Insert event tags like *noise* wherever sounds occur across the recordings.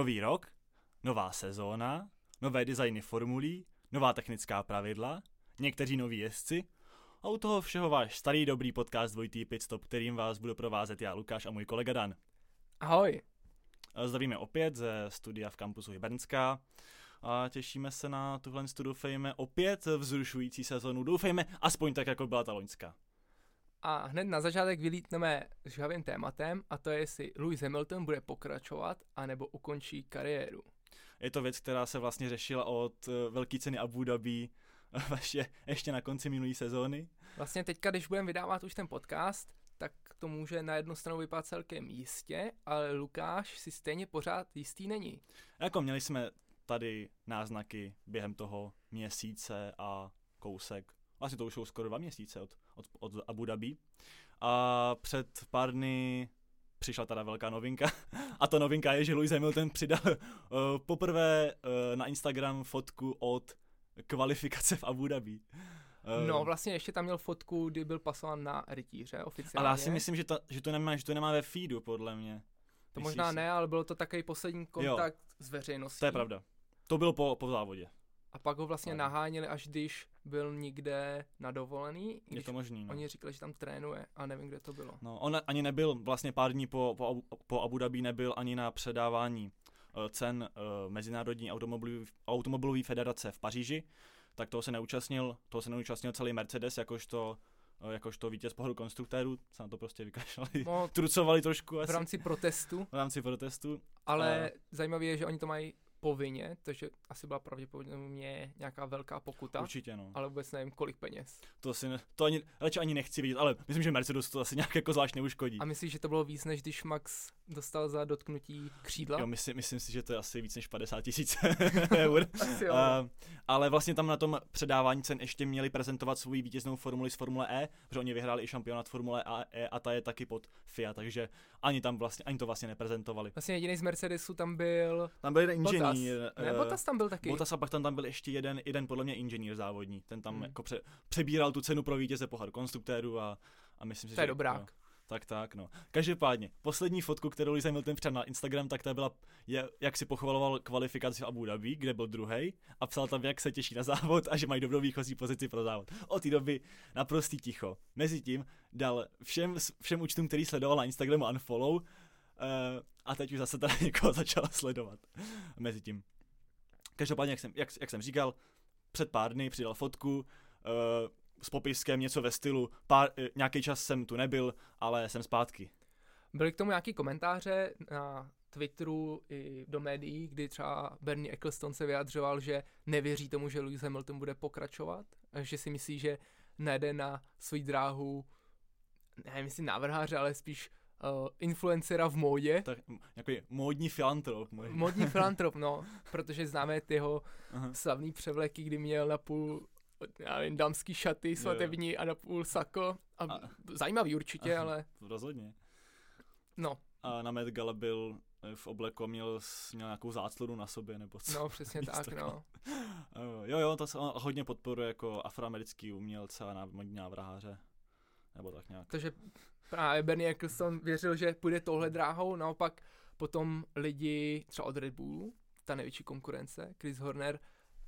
Nový rok, nová sezóna, nové designy formulí, nová technická pravidla, někteří noví jezdci a u toho všeho váš starý dobrý podcast Dvojitý Pitstop, kterým vás budu provázet já, Lukáš a můj kolega Dan. Ahoj. Zdravíme opět ze studia v kampusu Hybernská a těšíme se na tuhle tu doufejme opět vzrušující sezonu. Doufejme aspoň tak, jako byla ta loňská. A hned na začátek vylítneme s žhavým tématem a to je, jestli Lewis Hamilton bude pokračovat anebo ukončí kariéru. Je to věc, která se vlastně řešila od uh, velké ceny Abu Dhabi *laughs* ještě, ještě na konci minulé sezóny. Vlastně teďka, když budeme vydávat už ten podcast, tak to může na jednu stranu vypadat celkem jistě, ale Lukáš si stejně pořád jistý není. Jako měli jsme tady náznaky během toho měsíce a kousek. Vlastně to už jsou skoro dva měsíce od, od, od Abu Dhabi. A před pár dny přišla teda velká novinka. *laughs* A ta novinka je, že Lewis Hamilton přidal uh, poprvé uh, na Instagram fotku od kvalifikace v Abu Dhabi. Uh, no, vlastně ještě tam měl fotku, kdy byl pasován na rytíře oficiálně. Ale já si myslím, že, ta, že, to nemá, že to nemá ve feedu, podle mě. To Myslíš možná si? ne, ale bylo to takový poslední kontakt jo, s veřejností. To je pravda. To bylo po, po závodě. A pak ho vlastně naháněli, až když byl někde na dovolený. Je to možný, no. Oni říkali, že tam trénuje a nevím, kde to bylo. No, on ani nebyl, vlastně pár dní po, po, po Abu Dhabi nebyl ani na předávání uh, cen uh, Mezinárodní automobilové federace v Paříži, tak toho se neúčastnil, toho se neúčastnil celý Mercedes, jakožto eh, jakožto vítěz pohledu konstruktérů, se na to prostě vykašlali, no, *laughs* trucovali trošku asi. V rámci protestu. V rámci protestu. Ale uh, zajímavé je, že oni to mají povinně, takže asi byla pravděpodobně nějaká velká pokuta. Určitě, no. Ale vůbec nevím, kolik peněz. To asi, ne, to ani, radši ani nechci vidět, ale myslím, že Mercedes to asi nějak jako zvlášť neuškodí. A myslíš, že to bylo víc, než když Max dostal za dotknutí křídla? Jo, myslím, myslím si, že to je asi víc než 50 tisíc *laughs* eur. asi jo. Uh, ale vlastně tam na tom předávání cen ještě měli prezentovat svou vítěznou formuli z Formule E, protože oni vyhráli i šampionát Formule E a ta je taky pod FIA, takže ani tam vlastně, ani to vlastně neprezentovali. Vlastně jediný z Mercedesu tam byl... Tam byl jeden inženýr. Ne, Bottas tam byl taky. Bottas a pak tam, tam byl ještě jeden, jeden podle mě inženýr závodní. Ten tam hmm. jako pře, přebíral tu cenu pro vítěze pohár konstruktéru a, a myslím si, to že... je dobrák. No, tak, tak, no. Každopádně, poslední fotku, kterou Lewis Hamilton přidal na Instagram, tak ta byla, je, jak si pochvaloval kvalifikaci v Abu Dhabi, kde byl druhý, a psal tam, jak se těší na závod a že mají dobrou výchozí pozici pro závod. Od té doby naprostý ticho. Mezitím dal všem, všem účtům, který sledoval na Instagramu unfollow, uh, a teď už zase tady *laughs* někoho začala sledovat. Mezitím. Každopádně, jak jsem, jak, jak jsem říkal, před pár dny přidal fotku uh, s popiskem něco ve stylu, pár, uh, nějaký čas jsem tu nebyl, ale jsem zpátky. Byly k tomu nějaký komentáře na Twitteru i do médií, kdy třeba Bernie Eccleston se vyjadřoval, že nevěří tomu, že Lewis Hamilton bude pokračovat, že si myslí, že nejde na svou dráhu, nevím jestli návrháře, ale spíš uh, influencera v módě. Tak jako módní filantrop. Můj. Módní *laughs* filantrop, no, protože známe ty jeho uh-huh. slavný převleky, kdy měl na půl já nevím, dámský šaty svatební a na půl sako. A, a zajímavý určitě, Aha, ale... Rozhodně. No. A na Met Gala byl eh, v obleku měl, měl nějakou záclonu na sobě, nebo co? No, přesně tak, no. jo, jo, to se hodně podporuje jako afroamerický umělce a modní návrháře. Nebo tak nějak. Takže právě Bernie Eccleston věřil, že půjde touhle dráhou, naopak potom lidi třeba od Red Bullu, ta největší konkurence, Chris Horner,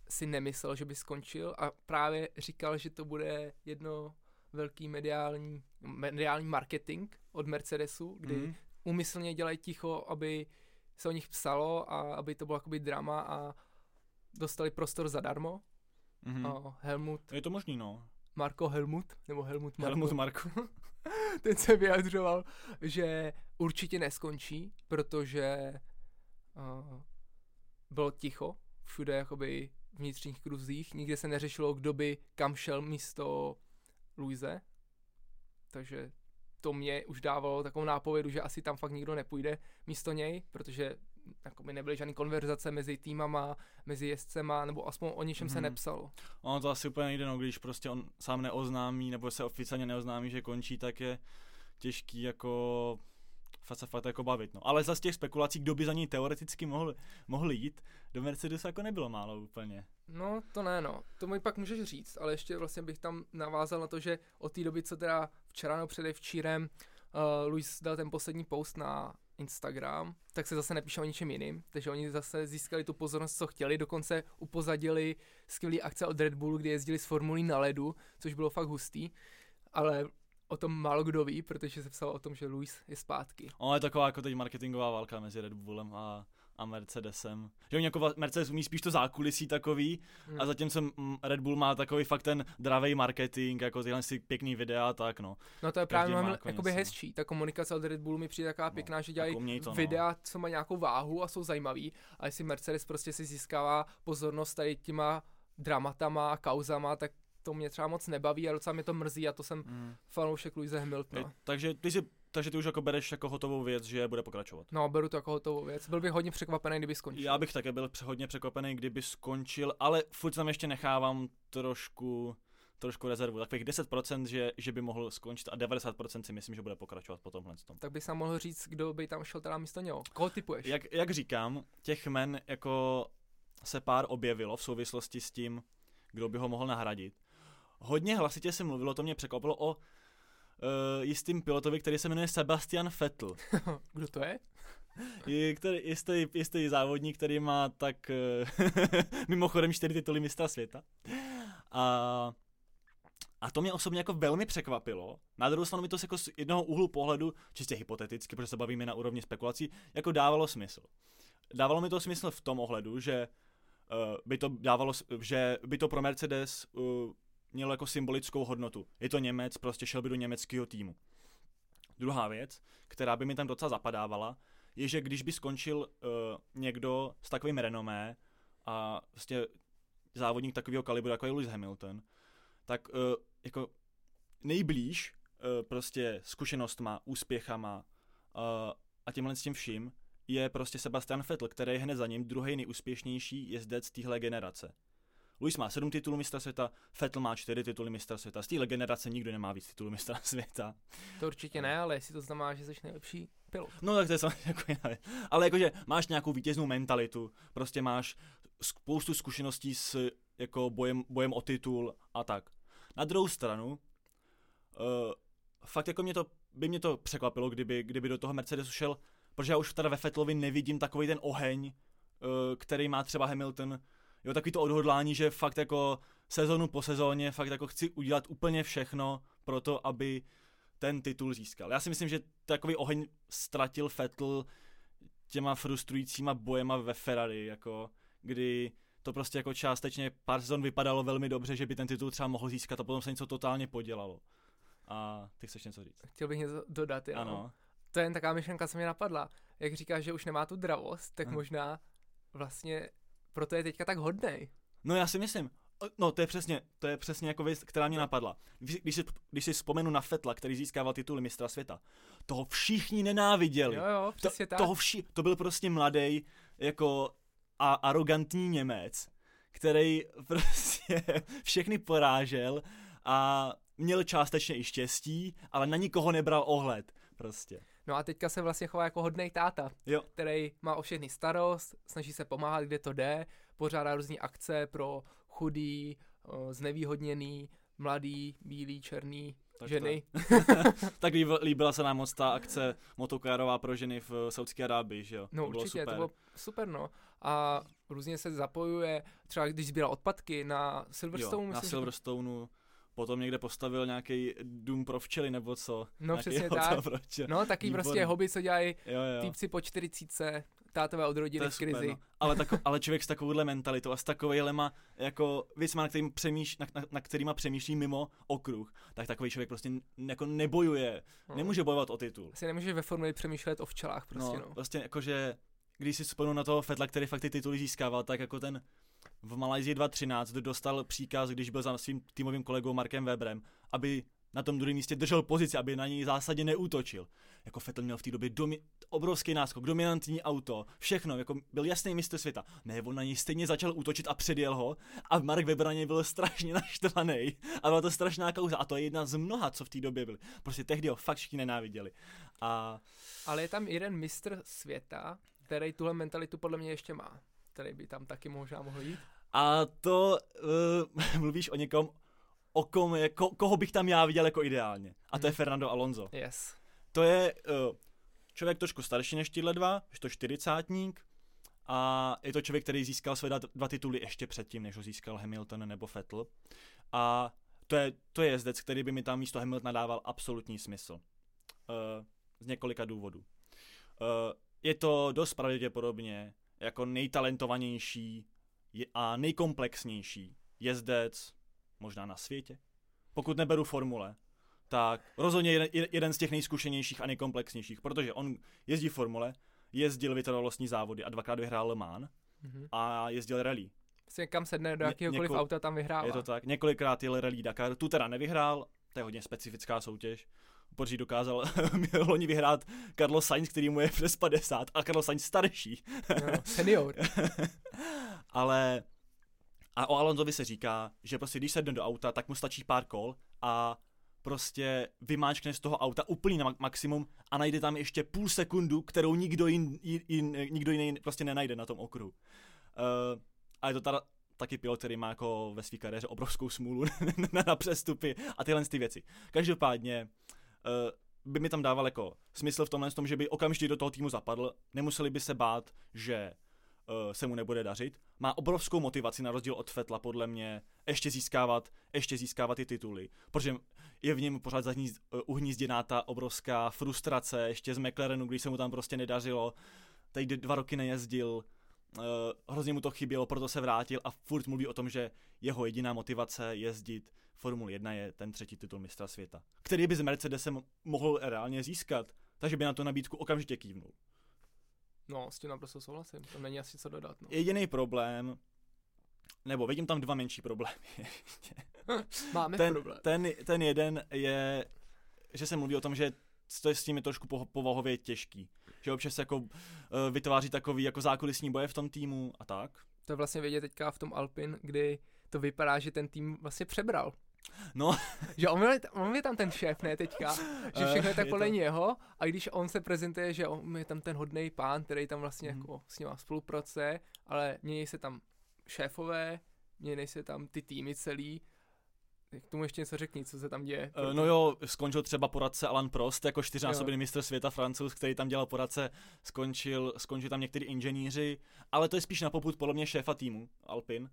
si nemyslel, že by skončil a právě říkal, že to bude jedno velký mediální, mediální marketing od Mercedesu, kdy mm. umyslně dělají ticho, aby se o nich psalo a aby to bylo jakoby drama a dostali prostor zadarmo. Mm-hmm. A Helmut... Je to možný, no. Marko Helmut, nebo Helmut Marko. Helmut Marko. *laughs* ten se vyjadřoval, že určitě neskončí, protože uh, bylo ticho všude jakoby v vnitřních kruzích, nikde se neřešilo, kdo by kam šel místo Luise, takže to mě už dávalo takovou nápovědu, že asi tam fakt nikdo nepůjde místo něj, protože jako by nebyly žádné konverzace mezi týmama, mezi jezdcema, nebo aspoň o ničem mm-hmm. se mhm. nepsalo. Ono to asi úplně nejde, no, když prostě on sám neoznámí, nebo se oficiálně neoznámí, že končí, tak je těžký jako fakt se fakt jako bavit. No. Ale za těch spekulací, kdo by za ní teoreticky mohl, mohl jít, do Mercedesu jako nebylo málo úplně. No, to ne, no. To mi pak můžeš říct, ale ještě vlastně bych tam navázal na to, že od té doby, co teda včera no předevčírem uh, Luis dal ten poslední post na Instagram, tak se zase nepíše o ničem jiným, takže oni zase získali tu pozornost, co chtěli, dokonce upozadili skvělý akce od Red Bullu, kdy jezdili s formulí na ledu, což bylo fakt hustý, ale o tom málo kdo ví, protože se psalo o tom, že Luis je zpátky. Ono je taková jako teď marketingová válka mezi Red Bullem a, a Mercedesem. Že oni jako Mercedes umí spíš to zákulisí takový Hmm. a zatímco Red Bull má takový fakt ten dravý marketing, jako tyhle si pěkný videa a tak no. No to je Každý právě má mnohem jako jakoby něco. hezčí. Ta komunikace od Red Bullu mi přijde taková No, pěkná, že tak dělají to, no. videa, co mají nějakou váhu a jsou zajímavý. A jestli Mercedes prostě si získává pozornost tady těma dramatama a kauzama, tak to mě třeba moc nebaví a docela mě to mrzí a to jsem Mm. fanoušek Louise Hamiltona. Takže ty si, takže ty už jako bereš jako hotovou věc, že bude pokračovat. No, beru to jako hotovou věc. Byl bych hodně překvapený, kdyby skončil. Já bych také byl hodně překvapený, kdyby skončil, ale furt tam ještě nechávám trošku trošku rezervu. Takových 10%, že, že by mohl skončit a 90% si myslím, že bude pokračovat po tomhle tom. Tak bys nám mohl říct, kdo by tam šel teda místo něho. Koho typuješ? Jak, jak říkám, těch men jako se pár objevilo v souvislosti s tím, kdo by ho mohl nahradit. Hodně hlasitě se mluvilo, to mě překvapilo o uh, jistým pilotovi, který se jmenuje Sebastian Vettel. *laughs* Kdo to je? Je, který, jistý, jistý závodník, který má tak uh, *laughs* mimochodem čtyři tituly mistra světa. A, a to mě osobně jako velmi překvapilo. Na druhou stranu mi to jako z jednoho úhlu pohledu, čistě hypoteticky, protože se bavíme na úrovni spekulací, jako dávalo smysl. Dávalo mi to smysl v tom ohledu, že uh, by to dávalo, že by to pro Mercedes uh, mělo jako symbolickou hodnotu. Je to Němec, prostě šel by do německého týmu. Druhá věc, která by mi tam docela zapadávala, je, že když by skončil uh, někdo s takovým renomé a vlastně závodník takového kalibru, jako je Lewis Hamilton, tak uh, jako nejblíž uh, prostě zkušenostma, úspěchama uh, a tímhle s tím vším je prostě Sebastian Vettel, který je hned za ním druhý nejúspěšnější jezdec téhle generace. Luis má sedm titulů mistra světa, Vettel má čtyři tituly mistra světa. Z téhle generace nikdo nemá víc titulů mistra *laughs* světa. To určitě ne, ale jestli to znamená, že jsi nejlepší pilot. No tak to je samozřejmě *laughs* jako věc. Ale jakože máš nějakou vítěznou mentalitu, prostě máš spoustu zkušeností s jako bojem, bojem o titul a tak. Na druhou stranu, uh, fakt jako mě to, by mě to překvapilo, kdyby, kdyby do toho Mercedesu šel, protože já už teda ve Fettlovi nevidím takový ten oheň, uh, který má třeba Hamilton, jo, takový to odhodlání, že fakt jako sezonu po sezóně fakt jako chci udělat úplně všechno pro to, aby ten titul získal. Já si myslím, že takový oheň ztratil Vettel těma frustrujícíma bojema ve Ferrari, jako kdy to prostě jako částečně pár sezon vypadalo velmi dobře, že by ten titul třeba mohl získat a potom se něco totálně podělalo. A ty chceš něco říct? Chtěl bych něco dodat, jo. Ano. To je jen taková myšlenka, co mě napadla. Jak říkáš, že už nemá tu dravost, tak Aha. možná vlastně proto je teďka tak hodnej. No já si myslím, no to je přesně, to je přesně jako věc, která mě napadla. Když, když, si, když si vzpomenu na Fetla, který získával tituly mistra světa, toho všichni nenáviděli. Jo, jo, přesně to, tak. Toho vši, to byl prostě mladý jako a arrogantní Němec, který *laughs* prostě všechny porážel a měl částečně i štěstí, ale na nikoho nebral ohled. Prostě. No a teďka se vlastně chová jako hodnej táta, Jo. který má o všechny starost, snaží se pomáhat, kde to jde, pořádá různé akce pro chudý, o, znevýhodněný, mladý, bílý, černý Tak ženy. *laughs* tak líb, líbila se nám moc ta akce motokárová pro ženy v Saudské Arábii, že jo? No to bylo určitě, super. to bylo super, no. A různě se zapojuje, třeba když sbíral odpadky na Silverstone, jo, na myslím, že- potom někde postavil nějaký dům pro včely nebo co. No Nějaký přesně tak. Pro včely. No taky Výborný. prostě hobby, co dělají Jo, jo. týpci po 40, tátové od rodiny v krizi. super, no. ale, tako, ale člověk s takovouhle mentalitou a s takovýhlema jako věcma, na, kterým přemýš, na, na, na kterýma přemýšlí mimo okruh, tak takový člověk prostě jako nebojuje, No. nemůže bojovat o titul. Asi nemůžeš ve formuli přemýšlet o včelách prostě, no. no, prostě jakože, když si vzpomenu na toho Fetla, který fakt ty tituly získával, tak jako ten v Malajzii 2013 dostal příkaz, když byl za svým týmovým kolegou Markem Weberem, aby na tom druhém místě držel pozici, aby na něj zásadně neútočil. Jako Vettel měl v té době domi- obrovský náskok, dominantní auto, všechno, jako byl jasný mistr světa. Ne, on na něj stejně začal útočit a předjel ho a Mark Webber na něj byl strašně *laughs* naštvaný. A byla to strašná kauza a to je jedna z mnoha, co v té době byly. Prostě tehdy ho fakt všichni nenáviděli. A Ale je tam jeden mistr světa, který tuhle mentalitu podle mě ještě má. Který by tam taky možná mohl jít. A to uh, *laughs* mluvíš o někom, o kom, jako, koho bych tam já viděl jako ideálně. A to je Mhm. Fernando Alonso. Yes. To je, uh, člověk trošku starší než tyhle dva, je to čtyřicátník, a je to člověk, který získal své dva tituly ještě předtím, než ho získal Hamilton nebo Vettel. A to je, to je jezdec, který by mi tam místo Hamiltona dával absolutní smysl. Uh, z několika důvodů. Uh, je to dost pravděpodobně jako nejtalentovanější a nejkomplexnější jezdec možná na světě. Pokud neberu formule, tak rozhodně jeden, jeden z těch nejzkušenějších a nejkomplexnějších, protože on jezdí v formule, jezdil vytrvalostní závody a dvakrát vyhrál Le Mans mm-hmm. a jezdil rally. Vlastně kam sedne do jakéhokoliv Něko- auta, tam vyhrává. Je to tak, několikrát jel rally Dakar, tu teda nevyhrál, to je hodně specifická soutěž, protože dokázal *laughs* loni vyhrát Carlos Sainz, který mu je přes 50 a Carlos Sainz starší. no, senior. *laughs* Ale a o Alonsovi se říká, že prostě když sedne do auta, tak mu stačí pár kol a prostě vymáčkne z toho auta úplný na maximum a najde tam ještě půl sekundu, kterou nikdo, jin, jin, nikdo jiný prostě nenajde na tom okruhu. Uh, a je to teda taky pilot, který má jako ve své kariéře obrovskou smůlu *laughs* na, na přestupy a tyhle ty věci. Každopádně uh, by mi tam dával jako smysl v tomhle tom, že by okamžitě do toho týmu zapadl, nemuseli by se bát, že se mu nebude dařit. Má obrovskou motivaci na rozdíl od Fetla podle mě ještě získávat, ještě získávat ty tituly, protože je v něm pořád zahnízd, uh, uhnízděná ta obrovská frustrace ještě z McLarenu, když se mu tam prostě nedařilo. Teď dva roky nejezdil, uh, hrozně mu to chybělo, proto se vrátil a furt mluví o tom, že jeho jediná motivace jezdit Formule 1 je ten třetí titul mistra světa, který by s Mercedesem mohl reálně získat, takže by na tu nabídku okamžitě kývnul. No, s tím naprosto souhlasím, to není asi co dodat. No. Jediný problém, nebo vidím tam dva menší problémy. *laughs* Máme ten, problém. Ten, ten jeden je, že se mluví o tom, že to je s tím je trošku povahově těžký. Že občas jako uh, vytváří takový jako zákulisní boje v tom týmu a tak. To je vlastně vidět teďka v tom Alpin, kdy to vypadá, že ten tým vlastně přebral. No. *laughs* že on je, on je tam ten šéf, ne teďka, že všechno je tak podle to... něho a když on se prezentuje, že on je tam ten hodný pán, který tam vlastně mm. jako s ním spolupracuje, ale mění se tam šéfové, mění se tam ty týmy celý, k tomu ještě něco řekni, co se tam děje. Uh, no jo, skončil třeba poradce Alan Prost, jako čtyřnásobný mistr světa francouz, který tam dělal poradce, skončil, skončil tam některý inženýři, ale to je spíš na poput podle mě šéfa týmu Alpin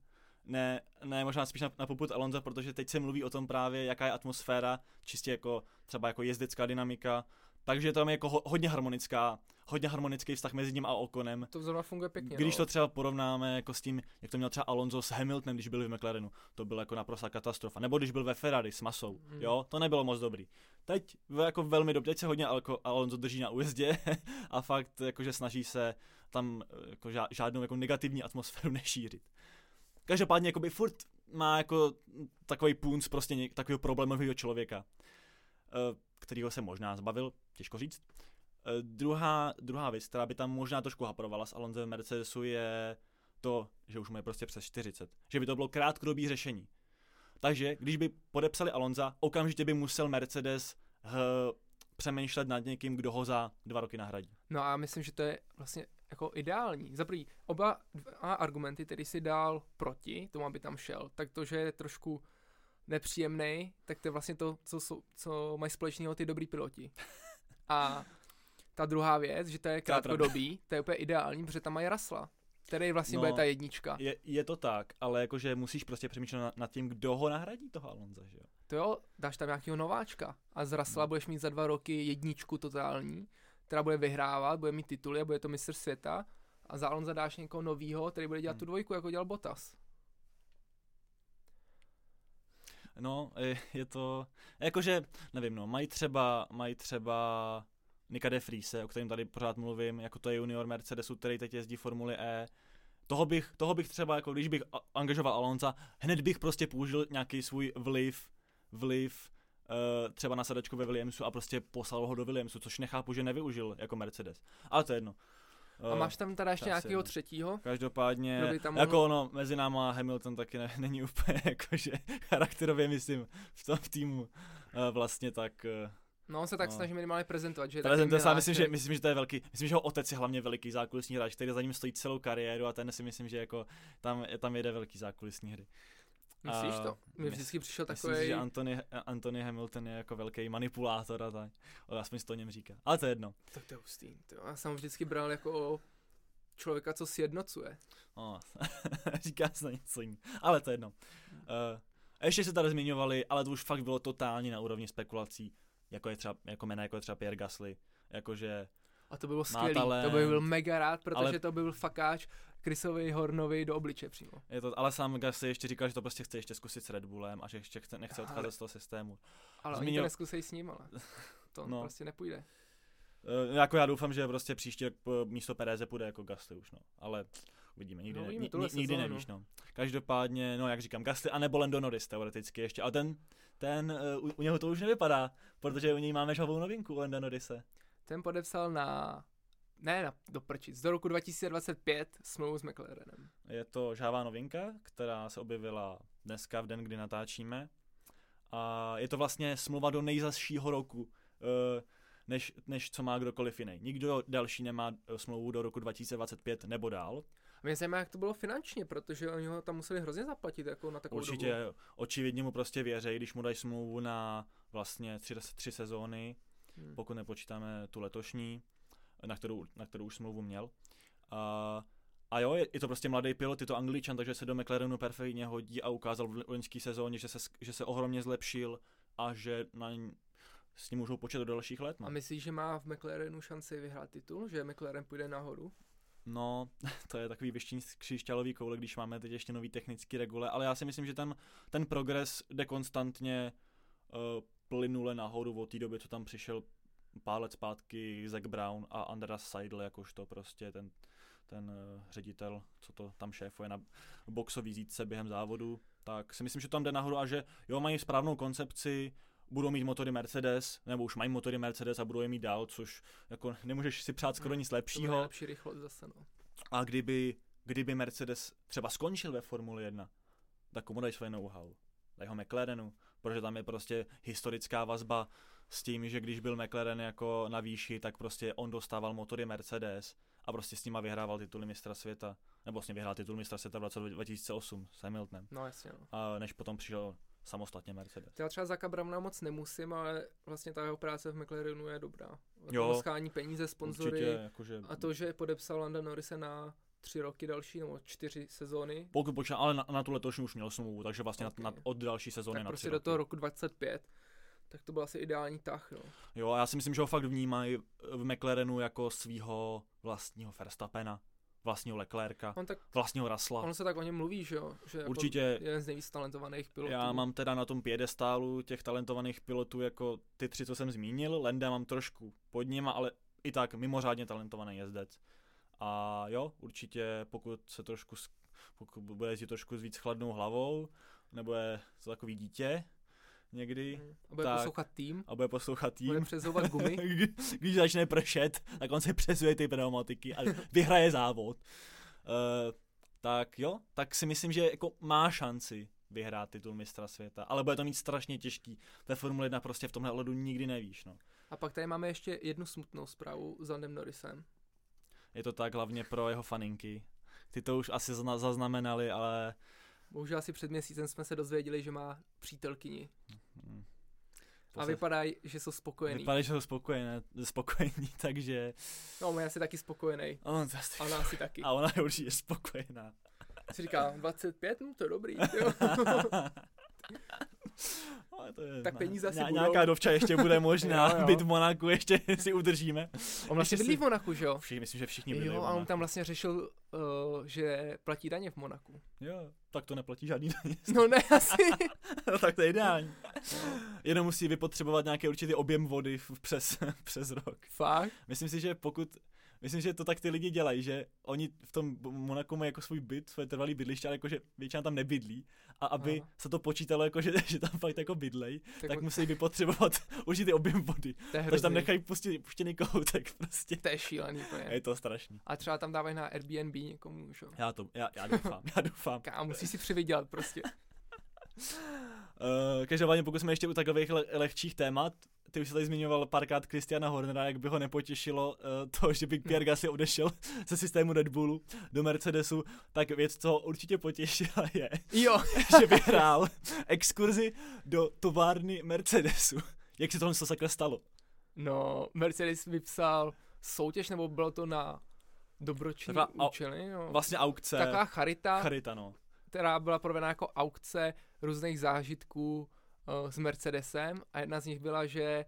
ne, ne možná spíš na, na poput Alonso, protože teď se mluví o tom právě, jaká je atmosféra, čistě jako třeba jako jezdecká dynamika, takže tam je jako ho, hodně harmonická, hodně harmonický vztah mezi ním a Okonem. To zrovna funguje pěkně. Když no. to třeba porovnáme jako s tím, jak to měl třeba Alonso s Hamiltonem, když byl v McLarenu, to byla jako naprosto katastrofa. Nebo když byl ve Ferrari s Masou, hmm. jo, to nebylo moc dobrý. Teď jako velmi dobře, teď se hodně jako Alonso drží na újezdě *laughs* a fakt jakože snaží se tam jako žádnou jako negativní atmosféru *laughs* nešířit. Každopádně jakoby furt má jako takový punc prostě něk, takového problémového člověka, eh, kterýho se možná zbavil, těžko říct. Eh, druhá, druhá věc, která by tam možná trošku haprovala s Alonso v Mercedesu je to, že už mu je prostě přes 40. Že by to bylo krátkodobý řešení. Takže když by podepsali Alonza, okamžitě by musel Mercedes h, přemýšlet nad někým, kdo ho za dva roky nahradí. No a myslím, že to je vlastně jako ideální. Za prvý, oba dva argumenty, který si dal proti tomu, aby tam šel, tak to, že je trošku nepříjemný, tak to je vlastně to, co, jsou, co mají společného ty dobrý piloti. A ta druhá věc, že to je krátkodobý, to je úplně ideální, protože tam mají Rasla, který vlastně no, bude ta jednička. Je, je to tak, ale jakože musíš prostě přemýšlet nad, nad tím, kdo ho nahradí toho Alonza, že jo? To jo, dáš tam nějakého nováčka a z Rasla no. budeš mít za dva roky jedničku totální která bude vyhrávat, bude mít tituly a bude to mistr světa a za Alonso dáš někoho novýho, který bude dělat hmm. tu dvojku, jako dělal Bottas. No, je to, jakože, nevím, no, mají třeba, mají třeba Nika de Friese, o kterém tady pořád mluvím, jako to je junior Mercedesu, který teď jezdí Formuli E. Toho bych, toho bych třeba, jako když bych angažoval Alonza, hned bych prostě použil nějaký svůj vliv, vliv třeba na sedačku ve Williamsu a prostě poslal ho do Williamsu, což nechápu, že nevyužil jako Mercedes. Ale to je jedno. A máš tam teda ještě nějakého třetího? Každopádně, tam jako ono, mezi náma Hamilton taky ne, *laughs* není úplně jakože charakterově, myslím, v tom týmu uh, vlastně tak... Uh, No, on se tak no. snaží minimálně prezentovat, že Prezentuje se, myslím, že, myslím, že to je velký, myslím, že jeho otec je hlavně veliký zákulisní hráč, který za ním stojí celou kariéru a ten si myslím, že jako tam, tam jede velký zákulisní hry. Myslíš to? Mně mys- vždycky přišel Myslím takový... že Anthony, Anthony Hamilton je jako velký manipulátor a tak. Aspoň se to o něm říká. Ale to je jedno. Tak to je hustý. Já jsem vždycky bral jako člověka, co sjednocuje. O, *laughs* říká se na něco jiného. Ale to je jedno. Uh, ještě se tady zmiňovali, ale to už fakt bylo totálně na úrovni spekulací, jako je třeba, jako jména, jako je třeba Pierre Gasly. Jakože, A to bylo skvělé. To by byl mega rád, protože ale- to by byl fakáč Chrisovi Hornovi do obliče přímo. je to, ale sám Gasly ještě říkal, že to prostě chce ještě zkusit s Red Bullem a že ještě chce, nechce Ale- odcházet z toho systému. Ale oni Zmínil- to neskusej s ním, ale *laughs* to No. prostě nepůjde. Uh, jako já doufám, že prostě po- místo Pereze půjde jako Gasly už, no. Ale uvidíme, nikdy, No, ni, nikdy sezónu. nevíš, no. Každopádně, no jak říkám, Gasly a nebo Lando Norris teoreticky ještě, ale ten, ten, uh, u, u něho to už nevypadá, protože u něj máme žhavou novinku u Lando Norrise. Ten podepsal na ne na, do prčic, do roku 2025 smlouvu s McLarenem. Je to žhavá novinka, která se objevila dneska v den, kdy natáčíme. A je to vlastně smlouva do nejzasšího roku, eh, než, než co má kdokoliv jiný. Nikdo další nemá eh, smlouvu do roku 2025 nebo dál. A mě zajímá, jak to bylo finančně, protože oni ho tam museli hrozně zaplatit jako na takovou Určitě, dobu. očividně mu prostě věří, když mu dají smlouvu na vlastně tři, tři sezóny, Hmm. pokud nepočítáme tu letošní, na kterou, na kterou už smlouvu měl. A, a jo, je, je to prostě mladý pilot, je to angličan, takže se do McLarenu perfektně hodí a ukázal v loňské sezóně, že se, že se ohromně zlepšil a že na, ň- s ním můžou počít do dalších let. A No. myslíš, že má v McLarenu šanci vyhrát titul, že McLaren půjde nahoru? no, *laughs* to je takový vyštění z křišťálový koule, když máme teď ještě nový technický regule, ale já si myslím, že ten, ten progres jde konstantně uh, plynule nahoru od té doby, co tam přišel pár let zpátky Zack Brown a Andreas Seidel, jakožto prostě ten, ten uh, ředitel, co to tam šéfuje na boxový zítce během závodu, tak si myslím, že to tam jde nahoru a že jo, mají správnou koncepci, budou mít motory Mercedes, nebo už mají motory Mercedes a budou je mít dál, což jako nemůžeš si přát skoro nic To bude lepšího. nejlepší rychlost zase, no. A kdyby, kdyby Mercedes třeba skončil ve Formuli 1, tak komu dají svoje know-how? Dají ho McLarenu, protože tam je prostě historická vazba s tím, že když byl McLaren jako na výši, tak prostě on dostával motory Mercedes a prostě s nima vyhrával tituly mistra světa. Nebo vlastně vyhrál titul mistra světa v roce 2008 s Hamiltonem. No jasně, no. A než potom přišel samostatně Mercedes. Já třeba za Browna moc nemusím, ale vlastně ta jeho práce v McLarenu je dobrá. Jo. To schání peníze, sponzory Určitě, jakože, a to, že podepsal Landa Norrise na tři roky další, nebo čtyři sezóny, pokud počítá, ale na, na tu letošní už měl smlouvu, takže vlastně Ok. na, na, od další sezóny tak na prostě tři do roky. toho roku 25, tak to byl asi ideální tah, no. Jo, a já si myslím, že ho fakt vnímají v McLarenu jako svého vlastního Verstappena, vlastního Leclerca, On, tak, vlastního Rasla. on se tak o něm mluví, že jo? Že jako Určitě jeden z nejvíc talentovaných pilotů. já mám teda na tom piedestálu těch talentovaných pilotů jako ty tři, co jsem zmínil. Lenda mám trošku pod nima, ale i tak mimořádně talentovaný jezdec. A jo, určitě pokud se trošku, pokud bude jezdit trošku s víc chladnou hlavou, nebo je to takový dítě někdy. A bude tak. poslouchat tým, a bude poslouchat tým, bude přezouvat gumy. *laughs* když začne pršet, tak on se přesuje ty pneumatiky a vyhraje závod. Uh, tak jo, tak si myslím, že jako má šanci vyhrát titul mistra světa, ale bude to mít strašně těžký. Ve Formule 1 prostě v tomhle ohledu nikdy nevíš, no. A pak tady máme ještě jednu smutnou zprávu s Landem Norrisem. Je to tak hlavně pro jeho faninky. Ty to už asi zna- zaznamenali, ale Bohužel asi před měsícem jsme se dozvěděli, že má přítelkyni. hm, A vypadají, že jsou spokojený. vypadá, že jsou spokojené, spokojení, *laughs* takže No, on je asi taky spokojený. on to asi- A ona asi taky. a ona je určitě spokojená. Si říká, 25, no to je dobrý. Jo. *laughs* Ale to je, Tak peníze asi budou. Nějaká dovča ještě bude možná, Jo, jo. byt v Monaku ještě *laughs* si udržíme. On vlastně bydlí v Monaku, že jo? Všichni, myslím, že všichni byli Jo, a on tam vlastně řešil, uh, že platí daně v Monaku. Jo, tak to neplatí žádný daně. *laughs* No ne, asi. *laughs* no, tak to je ideální. Jenom musí vypotřebovat nějaký určitý objem vody v- přes, přes rok. Fakt? Myslím si, že pokud Myslím, že to tak ty lidi dělají, že oni v tom Monaku mají jako svůj byt, své trvalý bydliště, ale jakože většina tam nebydlí. A aby Aha. se to počítalo, jako, že, že tam fakt jako bydlej, tak, tak musí vypotřebovat *laughs* určitý objem vody. Takže tam nechají pustit, puštěný kohoutek prostě. To je šílený A úplně. *laughs* je to strašný. A třeba tam dávají na Airbnb někomu, že jo? Já to, já, já doufám, já doufám. Ká, musí si přivydělat prostě. Uh, *laughs* každopádně pokud jsme ještě u takových le- lehčích témat, ty už jsi tady zmiňoval párkrát Christiana Hornera, jak by ho nepotěšilo uh, to, že by Pierre Gasly odešel ze systému Red Bullu do Mercedesu, tak věc, co ho určitě potěšila je, Jo, *laughs* že vyhrál exkurzi do továrny Mercedesu. Jak se tohle to sakra stalo? no, Mercedes vypsal soutěž, nebo bylo to na dobročinné Taková účely, no. Vlastně aukce. Taková charita, Charita, no. která byla provedena jako aukce různých zážitků s Mercedesem a jedna z nich byla, že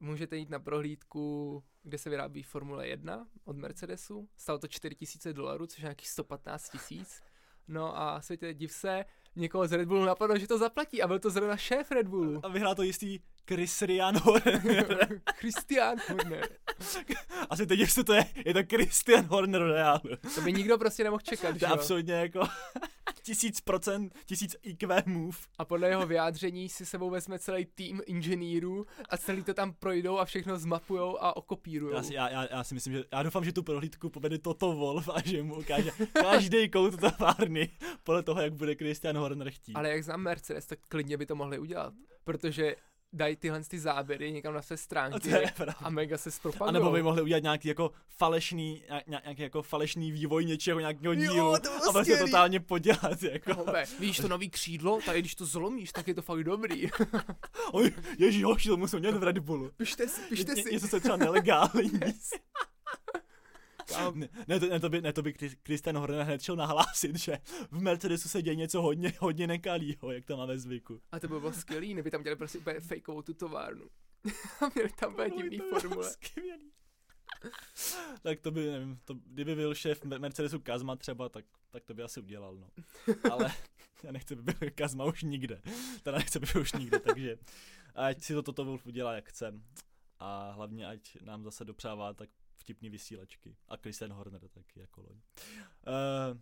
můžete jít na prohlídku, kde se vyrábí Formule 1 od Mercedesu. Stalo to 4000 dolarů, což je nějakých 115 tisíc. No a světě div se, někoho z Red Bullu napadlo, že to zaplatí a byl to zrovna šéf Red Bullu. A vyhrál to jistý Christian Horner. *laughs* Christian Horner. *laughs* Asi teď, jestli to je, je to Christian Horner v reálu. To by nikdo prostě nemohl čekat, To absolutně jako tisíc procent, tisíc IQ move. A podle jeho vyjádření si sebou vezme celý tým inženýrů a celý to tam projdou a všechno zmapujou a okopírujou. Já si, já, já, já si myslím, že já doufám, že tu prohlídku povede Toto Wolf a že mu ukáže každý kout továrny podle toho, jak bude Christian Horner chtít. Ale jak znám Mercedes, tak klidně by to mohli udělat, protože dají tyhle ty záběry někam na své A to stránky je pravda. a mega se A zpropagujou. nebo by mohli udělat nějaký jako falešný, nějak, nějaký jako falešný vývoj něčeho, nějakého dílu to bylo a vlastně skvělý. totálně podělat, jako. Home, víš to nový křídlo? Tady když to zlomíš, tak je to fakt dobrý. *laughs* Oj, ježíš, hoši, to musím mět v Red Bullu. pište si, pište si. Něco se třeba nelegální. *laughs* Ne, ne, to, ne, to by, ne, to by Christian Horner hned šel nahlásit, že v Mercedesu se děje něco hodně, hodně nekalýho, jak to máme zvyku. A to by bylo skvělý, kdyby tam dělali prostě úplně fakeovou tu továrnu. A *laughs* měli tam úplně divný by formule. *laughs* skvělý. tak to by, nevím, to, kdyby byl šéf Me- Mercedesu Kazma třeba, tak, tak to by asi udělal, no. Ale *laughs* já nechci, aby byl Kazma už nikde. Teda nechci, aby byl už nikde, takže ať si to toto Wolf udělá, jak chce. A hlavně, ať nám zase dopřává tak vtipný vysílačky. A Christian Horner taky, jako loň. Uh,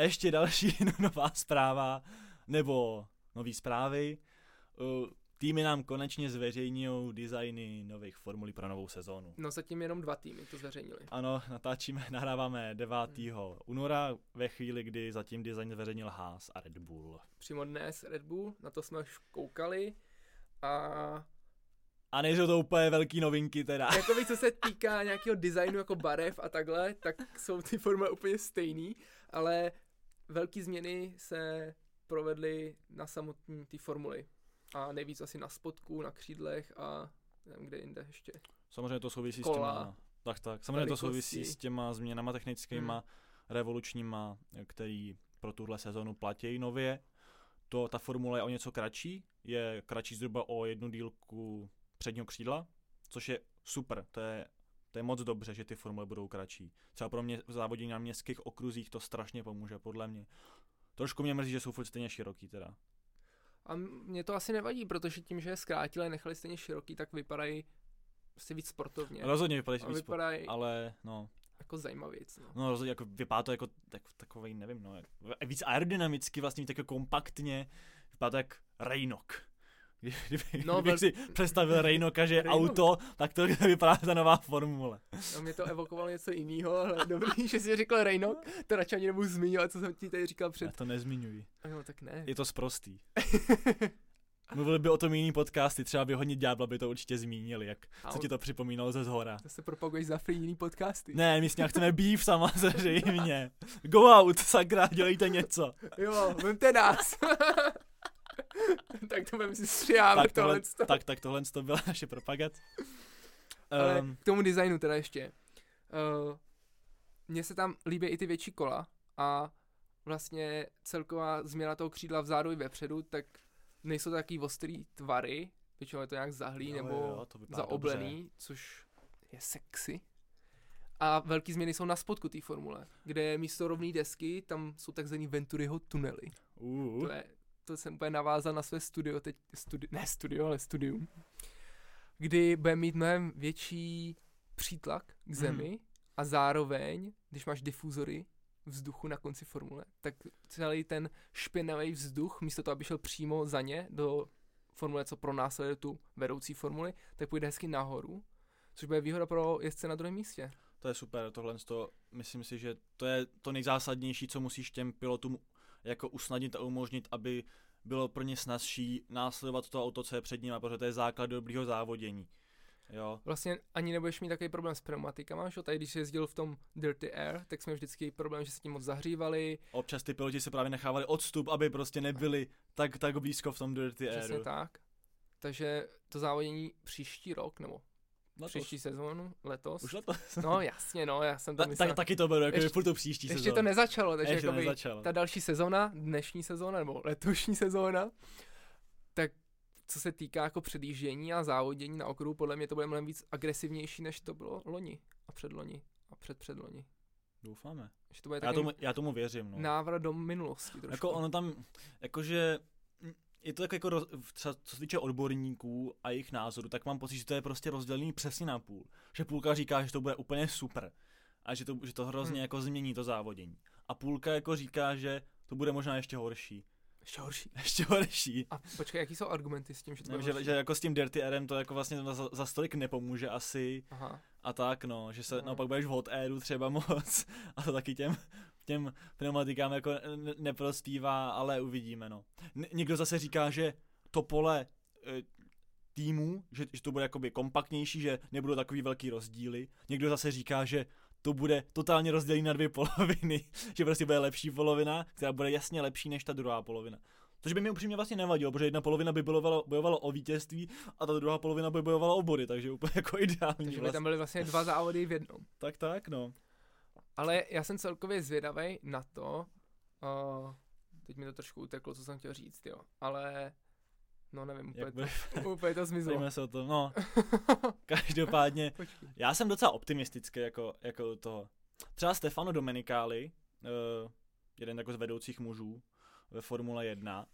ještě další *laughs* nová zpráva, nebo nový zprávy. Uh, týmy nám konečně zveřejňují designy nových formulí pro novou sezónu. No zatím jenom dva týmy to zveřejnili. Ano, natáčíme, *laughs* nahráváme 9. února ve chvíli, kdy zatím design zveřejnil Haas a Red Bull. Přímo dnes Red Bull, na to jsme už koukali. A A nejsou to úplně velký novinky teda. *laughs* Jakoby co se týká nějakého designu jako barev a takhle, tak jsou ty formule úplně stejný, ale velké změny se provedly na samotné ty formuly. A nejvíc asi na spodku, na křídlech a nevím, kde jinde ještě. Samozřejmě to souvisí Kola. s těma... Tak, tak. Samozřejmě to souvisí s těma změnama technickýma, revolučníma, který pro tuhle sezonu platí nově. To, ta formule je o něco kratší, je kratší zhruba o jednu dílku předního křídla, což je super, to je, to je moc dobře, že ty formule budou kratší. Třeba pro mě v závodění na městských okruzích to strašně pomůže, podle mě. Trošku mě mrzí, že jsou furt stejně široký teda. A mě to asi nevadí, protože tím, že je zkrátili a nechali stejně široký, tak vypadají prostě víc sportovně. Rozhodně vypadají víc, vypadají ale no, jako zajímavěc. No. No rozhodně jako vypadá to jako tak, takový, nevím, no, jak, víc aerodynamicky, vlastně tak jako kompaktně, vypadá to jak Reynok. Kdy- *laughs* Kdyby, No, kdybych vel- si představil Reynoka, že je Reynok. auto, tak to vypadá ta nová formule. No mě to evokovalo něco jiného, ale *laughs* dobrý, že jsi řekl Reynok, to radši ani nebudu zmiňovat, co jsem ti tady říkal Já před. to nezmiňuji. No tak ne. Je to sprostý. Mluvili by o tom jiný podcasty, třeba by hodně ďábla by to určitě zmínili, jak A co ti to připomínalo ze zhora. Zase propaguješ za free jiný podcasty. Ne, my s chceme beef samozřejmě. Go out, sakra, dělejte něco. Jo, vemte nás. *laughs* *laughs* tak to budeme si střiháme tak, tohle, tohle. tak, tak tohle to byla naše propagace. Ale Um, k tomu designu teda ještě. Uh, Mně se tam líbí i ty větší kola a vlastně celková změna toho křídla vzadu i vepředu, tak nejsou takový ostrý tvary, většinou je to nějak zahlý Jo, nebo jo, to zaoblený, což je sexy. A velký změny jsou na spodku té formule, kde místo rovné desky, tam jsou takzvaný Venturiho tunely. Uh, To, je, to jsem úplně navázal na své studio, teď studi- ne studio, ale studium, kdy bude mít mnohem větší přítlak k zemi Mhm. a zároveň, když máš difuzory vzduchu na konci formule, tak celý ten špinavý vzduch, místo toho, aby šel přímo za ně do formule, co pronásleduje tu vedoucí formuli, tak půjde hezky nahoru, což bude výhoda pro jezdce na druhém místě. to je super, tohle to, myslím si, že to je to nejzásadnější, co musíš těm pilotům jako usnadnit a umožnit, aby bylo pro ně snazší následovat to auto, co je před ním, protože to je základ dobrýho závodění. Jo. Vlastně ani nebudeš mít takový problém s pneumatikama, že? Tady když jsi jezdil v tom Dirty Air, tak jsme vždycky problém, že se tím moc zahřívali. Občas ty piloti se právě nechávali odstup, aby prostě nebyli tak, tak blízko v tom Dirty Přesně Airu. tak. Takže to závodění příští rok, nebo No příští sezónu, letos. Už letos. *laughs* No jasně, no, já jsem to Ta, myslel. tak, taky to bylo, jako Ještě- furt to příští Ještě sezóna. to nezačalo, takže Ještě jakoby nezačalo. ta další sezóna, dnešní sezóna, nebo letošní sezóna, tak co se týká jako předjíždění a závodění na okruhu, podle mě to bude mnohem víc agresivnější, než to bylo loni a předloni a předpředloni. Doufáme. Že to bude Já tomu, já tomu věřím, no. návrat do minulosti trošku. Jako ono tam, jakože je to tak jako, roz, třeba co se týče odborníků a jejich názoru, tak mám pocit, že to je prostě rozdělený přesně na půl. Že půlka říká, že to bude úplně super a že to, že to hrozně Hmm. jako změní to závodění. A půlka jako říká, že to bude možná ještě horší. Ještě horší. *laughs* Ještě horší. A počkej, jaký jsou argumenty s tím, že to bude že, horší? že jako s tím Dirty Airem to jako vlastně za, za stolik nepomůže asi Aha. a tak no, že se No. naopak budeš v hot airu třeba *laughs* moc a to taky těm, těm pneumatikám jako ne- neprospívá, ale uvidíme no. N- někdo zase říká, že to pole e, týmů, že, že to bude jakoby kompaktnější, že nebudou takový velký rozdíly. Někdo zase říká, že to bude totálně rozdělený na dvě *laughs* poloviny, že prostě bude lepší polovina, která bude jasně lepší než ta druhá polovina. Což by mi upřímně vlastně nevadilo, protože jedna polovina by bojovala, bojovala o vítězství a ta druhá polovina by bojovala o body, takže úplně jako *laughs* ideální. Takže by vlastně. tam byly vlastně dva závody v jednom. Tak tak, no. Ale já jsem celkově zvědavý na to, uh, teď mi to trošku uteklo, co jsem chtěl říct, jo, ale no nevím, úplně, bude, to, *laughs* úplně to zmizlo. bavíme se o tom, no, *laughs* každopádně, Počkej. já jsem docela optimistický jako, jako toho. Třeba Stefano Domenicali, uh, jeden jako z vedoucích mužů ve Formule 1, uh,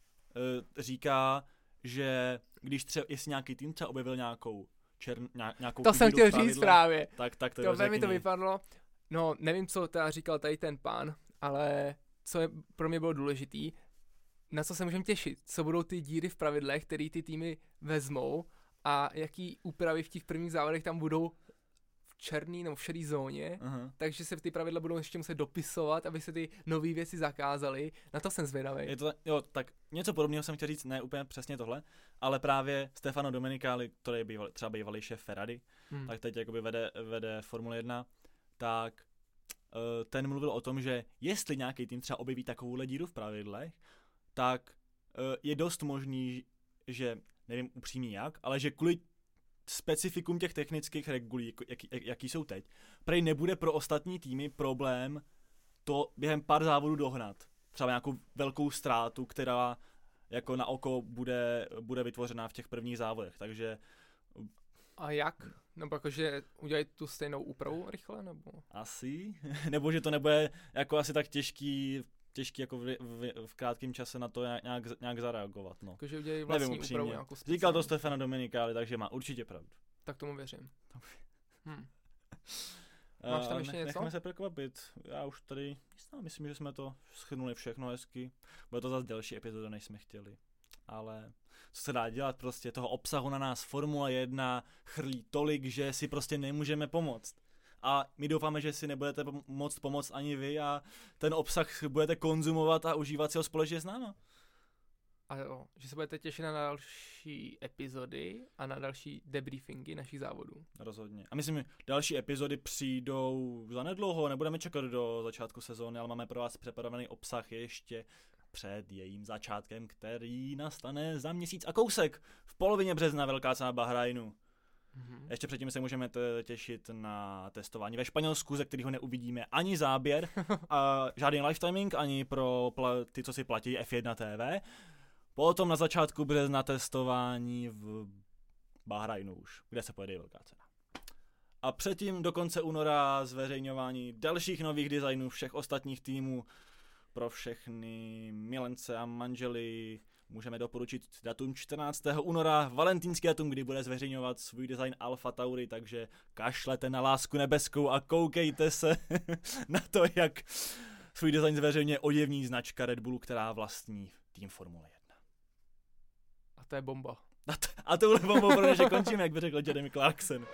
říká, že když třeba, jestli nějaký tým třeba objevil nějakou čern, nějak, nějakou To jsem chtěl říct právě. Tak, tak to, To mi to vypadlo. No, nevím, co teda říkal tady ten pán, ale co je pro mě bylo důležitý, na co se můžeme těšit, co budou ty díry v pravidlech, které ty týmy vezmou a jaký úpravy v těch prvních závodech tam budou v černý nebo v šedý zóně, Aha. takže se ty pravidla budou ještě muset dopisovat, aby se ty nové věci zakázaly. Na to jsem zvědavý. Je to, jo, tak něco podobného jsem chtěl říct, ne úplně přesně tohle, ale právě Stefano Domenicali, který je býval, třeba bývalý šéf Ferrari, Hmm. tak teď jakoby vede, vede Formule 1, tak eh, ten mluvil o tom, že jestli nějaký tým třeba objeví takovou díru v pravidlech, tak eh, je dost možný, že nevím upřímně jak, ale že kvůli specifikum těch technických regulí, jaký, jak, jaký jsou teď, prej nebude pro ostatní týmy problém to během pár závodů dohnat. Třeba nějakou velkou ztrátu, která jako na oko bude, bude vytvořená v těch prvních závodech. Takže A jak? Nebo jakože udělají tu stejnou úpravu rychle, nebo? Asi, *laughs* nebo že to nebude jako asi tak těžký, těžký jako v, v, v krátkém čase na to nějak, nějak zareagovat, no. Jakože udělají Nevím vlastní úpravu upřímně. nějakou Říkal to speciální. Stefano Dominicali, takže má určitě pravdu. Tak tomu věřím. Hm. Eh, *laughs* Máš tam ale ještě něco? Nechme se překvapit. Já už tady no, myslím, že jsme to schrnuli všechno hezky. Bude to zase delší epizoda, než jsme chtěli. Ale co se dá dělat prostě, toho obsahu na nás Formule 1 chrlí tolik, že si prostě nemůžeme pomoct. A my doufáme, že si nebudete moct pomoct ani vy a ten obsah budete konzumovat a užívat si ho společně s náma. A jo, že se budete těšit na další epizody a na další debriefingy našich závodů. Rozhodně. A myslím, další epizody přijdou zanedlouho, nebudeme čekat do začátku sezóny, ale máme pro vás připravený obsah ještě před jejím začátkem, který nastane za měsíc a kousek v polovině března Velká cena Bahrajnu. Mhm. Ještě předtím se můžeme t- těšit na testování ve Španělsku, ze kterého neuvidíme ani záběr, *laughs* a žádný lifetiming, ani pro pla- ty, co si platí F1 TV. Potom na začátku března testování v Bahrajnu už, kde se pojede velká cena. A předtím do konce února zveřejňování dalších nových designů všech ostatních týmů pro všechny milence a manžely. Můžeme doporučit datum 14. února, valentýnský datum, kdy bude zveřejňovat svůj design Alfa Tauri, takže kašlete na lásku nebeskou a koukejte se *laughs* na to, jak svůj design zveřejňuje oděvní značka Red Bullu, která vlastní tým Formule 1. A to je bomba. A, t- a touhle bombou pro dnešek končíme, jak by řekl Jeremy Clarkson.